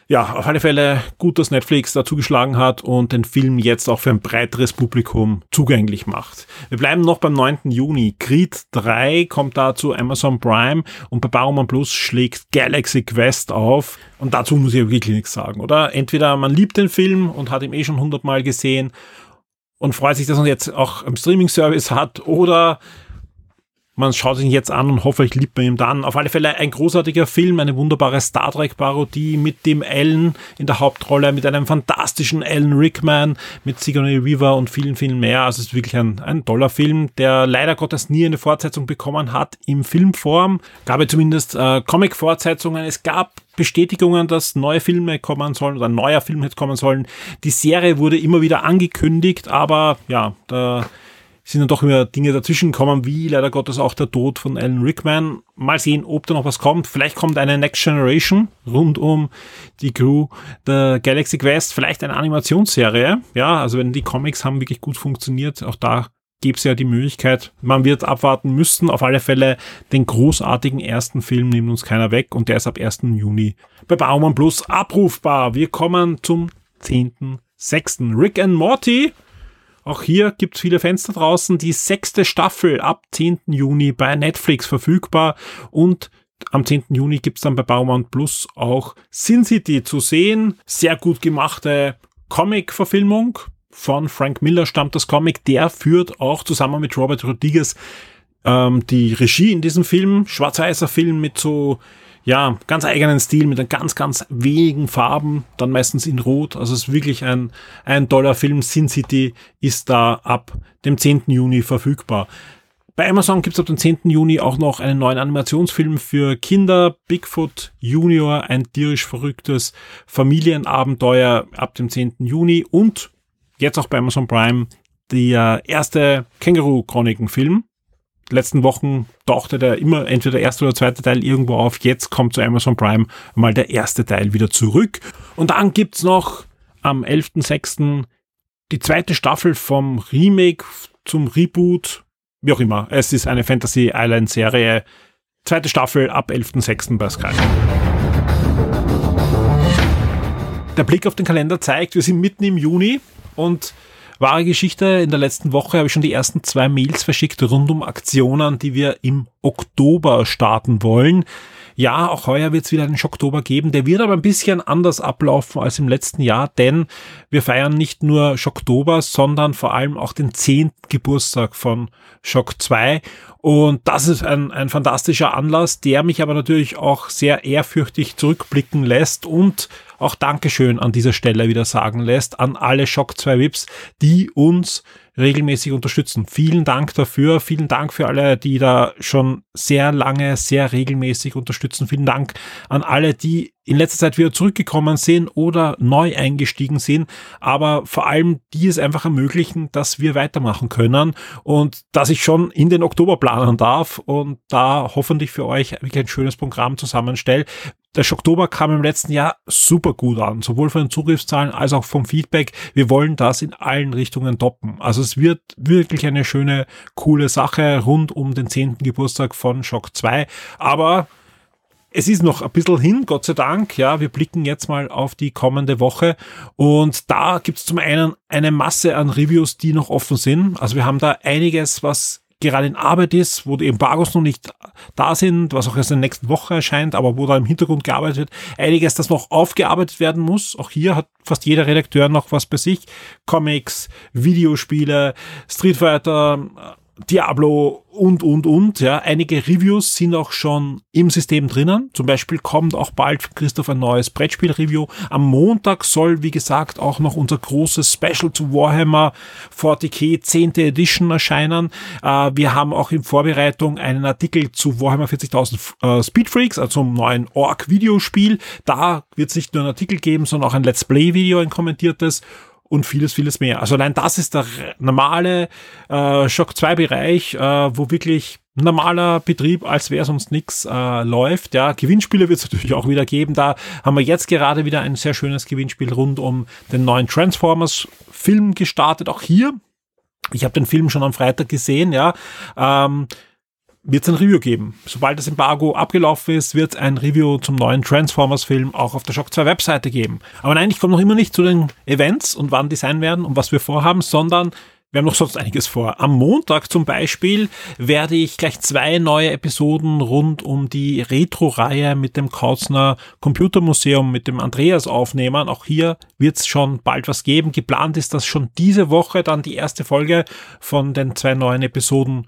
ja, auf alle Fälle gut, dass Netflix da zugeschlagen hat und den Film jetzt auch für ein breiteres Publikum zugänglich macht. Wir bleiben noch beim 9. Juni. Creed 3 kommt da zu Amazon Prime und bei Baumann Plus schlägt Galaxy Quest auf. Und dazu muss ich wirklich nichts sagen, oder? Entweder man liebt den Film und hat ihn eh schon hundertmal gesehen und freut sich, dass man jetzt auch im Streaming-Service hat oder man schaut ihn jetzt an und hoffentlich liebt man ihn dann. Auf alle Fälle ein großartiger Film, eine wunderbare Star Trek-Parodie mit dem Ellen in der Hauptrolle, mit einem fantastischen Alan Rickman, mit Sigourney Weaver und vielen, vielen mehr. Also es ist wirklich ein, ein toller Film, der leider Gottes nie eine Fortsetzung bekommen hat im Filmform. Gab es zumindest äh, Comic-Fortsetzungen. Es gab Bestätigungen, dass neue Filme kommen sollen oder ein neuer Film hätte kommen sollen. Die Serie wurde immer wieder angekündigt, aber ja, da sind dann doch immer Dinge dazwischen gekommen, wie leider Gottes auch der Tod von Alan Rickman. Mal sehen, ob da noch was kommt. Vielleicht kommt eine Next Generation rund um die Crew der Galaxy Quest, vielleicht eine Animationsserie. Ja, also wenn die Comics haben wirklich gut funktioniert, auch da gäbe es ja die Möglichkeit, man wird abwarten müssen. Auf alle Fälle den großartigen ersten Film nimmt uns keiner weg und der ist ab 1. Juni bei Baumann Plus abrufbar. Wir kommen zum 10.6. Rick and Morty auch hier gibt es viele Fenster draußen. Die sechste Staffel ab 10. Juni bei Netflix verfügbar und am 10. Juni gibt's dann bei Baumann Plus auch Sin City zu sehen. Sehr gut gemachte Comic-Verfilmung. Von Frank Miller stammt das Comic. Der führt auch zusammen mit Robert Rodriguez ähm, die Regie in diesem Film. Schwarz-weißer Film mit so ja, ganz eigenen Stil mit ganz, ganz wenigen Farben, dann meistens in Rot. Also es ist wirklich ein, ein toller Film. Sin City ist da ab dem 10. Juni verfügbar. Bei Amazon gibt es ab dem 10. Juni auch noch einen neuen Animationsfilm für Kinder, Bigfoot Junior, ein tierisch verrücktes Familienabenteuer ab dem 10. Juni und jetzt auch bei Amazon Prime der erste Känguru-Chroniken-Film letzten Wochen tauchte der immer entweder der erste oder zweite Teil irgendwo auf. Jetzt kommt zu Amazon Prime mal der erste Teil wieder zurück. Und dann gibt's noch am 11.06. die zweite Staffel vom Remake zum Reboot. Wie auch immer. Es ist eine Fantasy Island Serie. Zweite Staffel ab 11.06. bei Sky. Der Blick auf den Kalender zeigt, wir sind mitten im Juni und Wahre Geschichte. In der letzten Woche habe ich schon die ersten zwei Mails verschickt rund um Aktionen, die wir im Oktober starten wollen. Ja, auch heuer wird es wieder einen Schocktober geben. Der wird aber ein bisschen anders ablaufen als im letzten Jahr, denn wir feiern nicht nur Schocktober, sondern vor allem auch den zehnten Geburtstag von Schock 2. Und das ist ein, ein fantastischer Anlass, der mich aber natürlich auch sehr ehrfürchtig zurückblicken lässt und auch Dankeschön an dieser Stelle wieder sagen lässt an alle Shock 2 Vips, die uns regelmäßig unterstützen. Vielen Dank dafür. Vielen Dank für alle, die da schon sehr lange, sehr regelmäßig unterstützen. Vielen Dank an alle, die in letzter Zeit wieder zurückgekommen sind oder neu eingestiegen sind, aber vor allem die es einfach ermöglichen, dass wir weitermachen können und dass ich schon in den Oktober planen darf und da hoffentlich für euch ein schönes Programm zusammenstelle. Der Oktober kam im letzten Jahr super gut an, sowohl von den Zugriffszahlen als auch vom Feedback. Wir wollen das in allen Richtungen toppen. Also es wird wirklich eine schöne, coole Sache rund um den 10. Geburtstag von Shock 2. Aber es ist noch ein bisschen hin, Gott sei Dank. Ja, wir blicken jetzt mal auf die kommende Woche. Und da gibt es zum einen eine Masse an Reviews, die noch offen sind. Also wir haben da einiges, was gerade in Arbeit ist, wo die Embargos noch nicht da sind, was auch erst in der nächsten Woche erscheint, aber wo da im Hintergrund gearbeitet wird. Einiges, das noch aufgearbeitet werden muss. Auch hier hat fast jeder Redakteur noch was bei sich. Comics, Videospiele, Street Fighter, Diablo und, und, und. Ja, einige Reviews sind auch schon im System drinnen. Zum Beispiel kommt auch bald Christoph ein neues Brettspiel-Review. Am Montag soll, wie gesagt, auch noch unser großes Special zu Warhammer 40k 10. Edition erscheinen. Äh, wir haben auch in Vorbereitung einen Artikel zu Warhammer 40.000 äh, Speedfreaks, also zum neuen Orc-Videospiel. Da wird es nicht nur einen Artikel geben, sondern auch ein Let's Play-Video, ein kommentiertes und vieles, vieles mehr. Also allein das ist der normale äh, Shock 2 Bereich, äh, wo wirklich normaler Betrieb, als wäre sonst nichts äh, läuft. Ja, Gewinnspiele wird es natürlich auch wieder geben. Da haben wir jetzt gerade wieder ein sehr schönes Gewinnspiel rund um den neuen Transformers Film gestartet. Auch hier, ich habe den Film schon am Freitag gesehen, ja. Ähm, wird es ein Review geben. Sobald das Embargo abgelaufen ist, wird es ein Review zum neuen Transformers-Film auch auf der Shock 2 Webseite geben. Aber nein, ich komme noch immer nicht zu den Events und wann die sein werden und was wir vorhaben, sondern wir haben noch sonst einiges vor. Am Montag zum Beispiel werde ich gleich zwei neue Episoden rund um die Retro-Reihe mit dem Kautzner Computermuseum mit dem Andreas aufnehmen. Auch hier wird es schon bald was geben. Geplant ist, dass schon diese Woche dann die erste Folge von den zwei neuen Episoden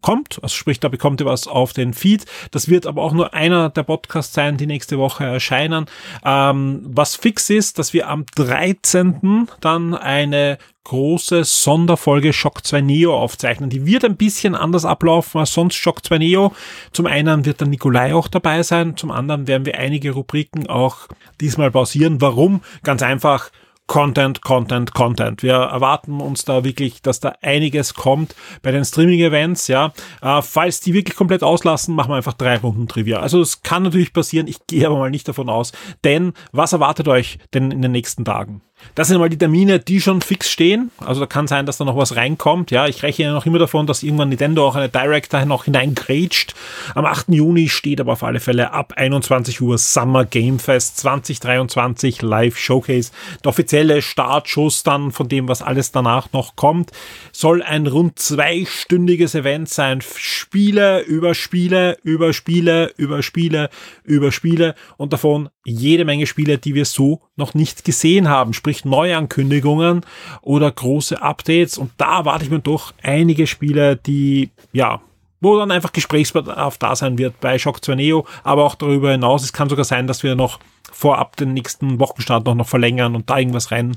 kommt. Also sprich, da bekommt ihr was auf den Feed. Das wird aber auch nur einer der Podcasts sein, die nächste Woche erscheinen. Ähm, was fix ist, dass wir am 13. dann eine große Sonderfolge Shock 2 Neo aufzeichnen. Die wird ein bisschen anders ablaufen als sonst Shock 2 Neo. Zum einen wird der Nikolai auch dabei sein, zum anderen werden wir einige Rubriken auch diesmal pausieren. Warum? Ganz einfach, Content, Content, Content. Wir erwarten uns da wirklich, dass da einiges kommt bei den Streaming-Events, ja. Äh, falls die wirklich komplett auslassen, machen wir einfach drei Runden Trivia. Also es kann natürlich passieren, ich gehe aber mal nicht davon aus. Denn was erwartet euch denn in den nächsten Tagen? Das sind mal die Termine, die schon fix stehen. Also da kann sein, dass da noch was reinkommt. Ja, ich rechne noch immer davon, dass irgendwann Nintendo auch eine Direct da noch hineingrätscht. Am 8. Juni steht aber auf alle Fälle ab 21 Uhr Summer Game Fest 2023 Live Showcase. Der offizielle Startschuss dann von dem, was alles danach noch kommt, soll ein rund zweistündiges Event sein. Spiele über Spiele, über Spiele, über Spiele, über Spiele und davon jede Menge Spiele, die wir so noch nicht gesehen haben, sprich Neuankündigungen oder große Updates. Und da warte ich mir doch einige Spiele, die, ja, wo dann einfach Gesprächsbedarf da sein wird bei Shock 2 Neo, aber auch darüber hinaus. Es kann sogar sein, dass wir noch vorab den nächsten Wochenstart noch, noch verlängern und da irgendwas rein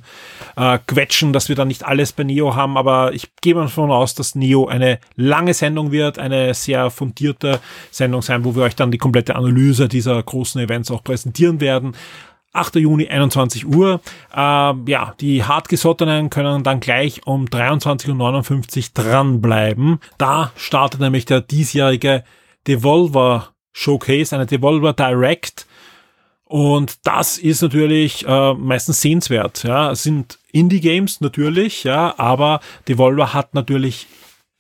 äh, quetschen, dass wir dann nicht alles bei Neo haben, aber ich gehe mal davon aus, dass Neo eine lange Sendung wird, eine sehr fundierte Sendung sein, wo wir euch dann die komplette Analyse dieser großen Events auch präsentieren werden. 8. Juni, 21 Uhr. Äh, ja, die Hartgesottenen können dann gleich um 23.59 Uhr dranbleiben. Da startet nämlich der diesjährige Devolver Showcase, eine Devolver Direct. Und das ist natürlich äh, meistens sehenswert. Ja, es sind Indie-Games natürlich, ja, aber Devolver hat natürlich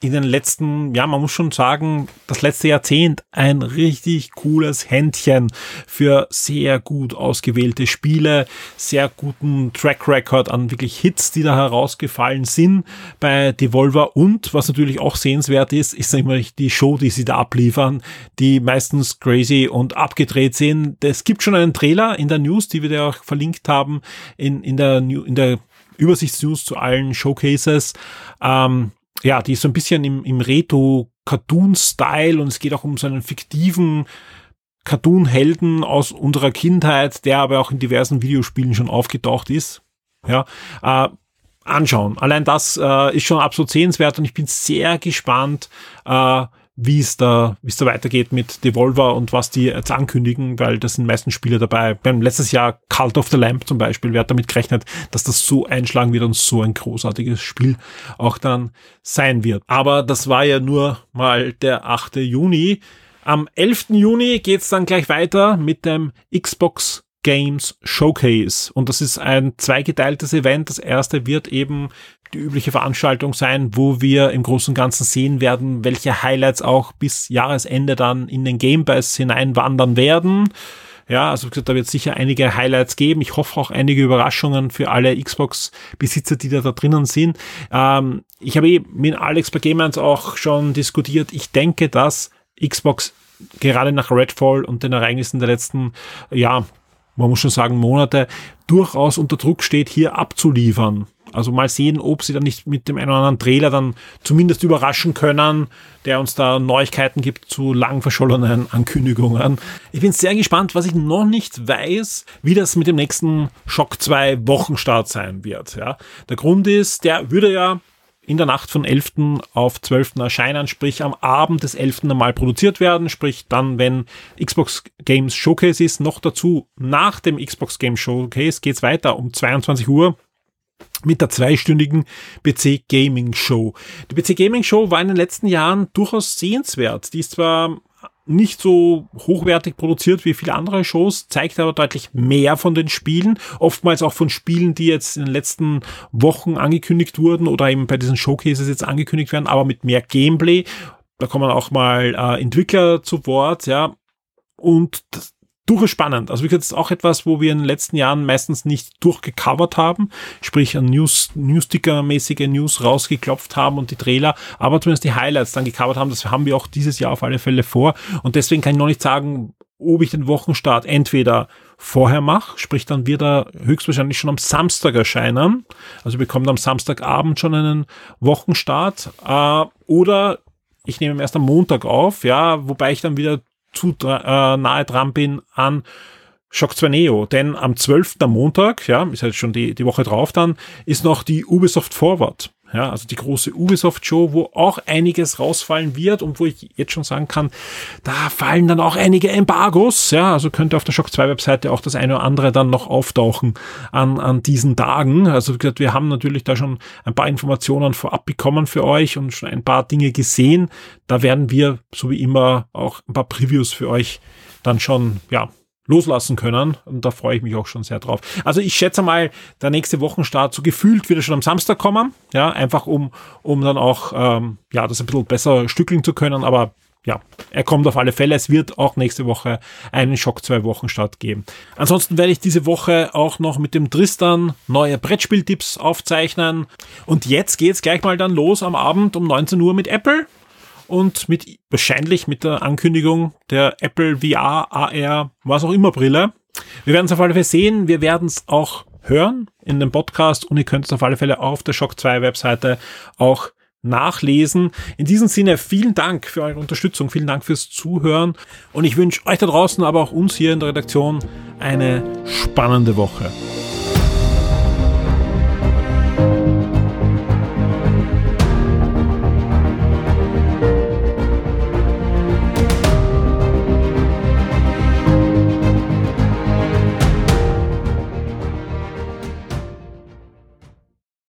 in den letzten, ja, man muss schon sagen, das letzte Jahrzehnt ein richtig cooles Händchen für sehr gut ausgewählte Spiele, sehr guten Track Record an wirklich Hits, die da herausgefallen sind bei Devolver und was natürlich auch sehenswert ist, ist nämlich die Show, die sie da abliefern, die meistens crazy und abgedreht sind. Es gibt schon einen Trailer in der News, die wir da auch verlinkt haben in, in der, in der Übersichtsnews zu allen Showcases. Ähm, ja, die ist so ein bisschen im, im Retro-Cartoon-Style und es geht auch um so einen fiktiven Cartoon-Helden aus unserer Kindheit, der aber auch in diversen Videospielen schon aufgetaucht ist. Ja, äh, anschauen. Allein das äh, ist schon absolut sehenswert und ich bin sehr gespannt, äh, wie es da, wie es da weitergeht mit Devolver und was die jetzt ankündigen, weil das sind meisten Spiele dabei. Beim letztes Jahr Cult of the Lamp zum Beispiel, wer hat damit gerechnet, dass das so einschlagen wird und so ein großartiges Spiel auch dann sein wird. Aber das war ja nur mal der 8. Juni. Am 11. Juni geht's dann gleich weiter mit dem Xbox Games Showcase. Und das ist ein zweigeteiltes Event. Das erste wird eben die übliche Veranstaltung sein, wo wir im Großen und Ganzen sehen werden, welche Highlights auch bis Jahresende dann in den Game Pass hineinwandern werden. Ja, also gesagt, da wird sicher einige Highlights geben. Ich hoffe auch einige Überraschungen für alle Xbox-Besitzer, die da, da drinnen sind. Ähm, ich habe eh mit Alex bei Game auch schon diskutiert. Ich denke, dass Xbox gerade nach Redfall und den Ereignissen der letzten, ja, man muss schon sagen, Monate durchaus unter Druck steht, hier abzuliefern. Also mal sehen, ob sie dann nicht mit dem einen oder anderen Trailer dann zumindest überraschen können, der uns da Neuigkeiten gibt zu lang verschollenen Ankündigungen. Ich bin sehr gespannt, was ich noch nicht weiß, wie das mit dem nächsten Shock 2 Wochenstart sein wird. Ja. Der Grund ist, der würde ja in der Nacht von 11. auf 12. erscheinen, sprich am Abend des 11. einmal produziert werden, sprich dann, wenn Xbox Games Showcase ist, noch dazu nach dem Xbox Games Showcase geht's weiter um 22 Uhr mit der zweistündigen PC Gaming Show. Die PC Gaming Show war in den letzten Jahren durchaus sehenswert. Die ist zwar nicht so hochwertig produziert wie viele andere Shows, zeigt aber deutlich mehr von den Spielen, oftmals auch von Spielen, die jetzt in den letzten Wochen angekündigt wurden oder eben bei diesen Showcases jetzt angekündigt werden, aber mit mehr Gameplay da kommen auch mal äh, Entwickler zu Wort, ja. Und das, durchaus spannend. Also wie gesagt, das ist auch etwas, wo wir in den letzten Jahren meistens nicht durchgecovert haben, sprich News, Newsticker-mäßige News rausgeklopft haben und die Trailer, aber zumindest die Highlights dann gecovert haben. Das haben wir auch dieses Jahr auf alle Fälle vor. Und deswegen kann ich noch nicht sagen, ob ich den Wochenstart entweder vorher mache, sprich dann wird er höchstwahrscheinlich schon am Samstag erscheinen. Also bekommt am Samstagabend schon einen Wochenstart. Äh, oder ich nehme ihn erst am Montag auf, ja, wobei ich dann wieder zu äh, nahe dran bin an Shock 2 Neo, denn am 12. am Montag, ja, ist halt schon die, die Woche drauf dann, ist noch die Ubisoft Forward. Ja, also die große Ubisoft-Show, wo auch einiges rausfallen wird und wo ich jetzt schon sagen kann, da fallen dann auch einige Embargos. Ja, also könnte auf der Shock 2 Webseite auch das eine oder andere dann noch auftauchen an, an diesen Tagen. Also wie gesagt, wir haben natürlich da schon ein paar Informationen vorab bekommen für euch und schon ein paar Dinge gesehen. Da werden wir, so wie immer, auch ein paar Previews für euch dann schon, ja, loslassen können. Und da freue ich mich auch schon sehr drauf. Also ich schätze mal, der nächste Wochenstart so gefühlt wird er schon am Samstag kommen. Ja, einfach um, um dann auch, ähm, ja, das ein bisschen besser stückeln zu können. Aber ja, er kommt auf alle Fälle. Es wird auch nächste Woche einen Schock zwei Wochen Start geben. Ansonsten werde ich diese Woche auch noch mit dem Tristan neue Brettspieltipps aufzeichnen. Und jetzt geht's gleich mal dann los am Abend um 19 Uhr mit Apple und mit wahrscheinlich mit der Ankündigung der Apple VR, AR, was auch immer Brille. Wir werden es auf alle Fälle sehen. Wir werden es auch hören in dem Podcast und ihr könnt es auf alle Fälle auf der Shock 2 Webseite auch nachlesen. In diesem Sinne vielen Dank für eure Unterstützung, vielen Dank fürs Zuhören und ich wünsche euch da draußen, aber auch uns hier in der Redaktion eine spannende Woche.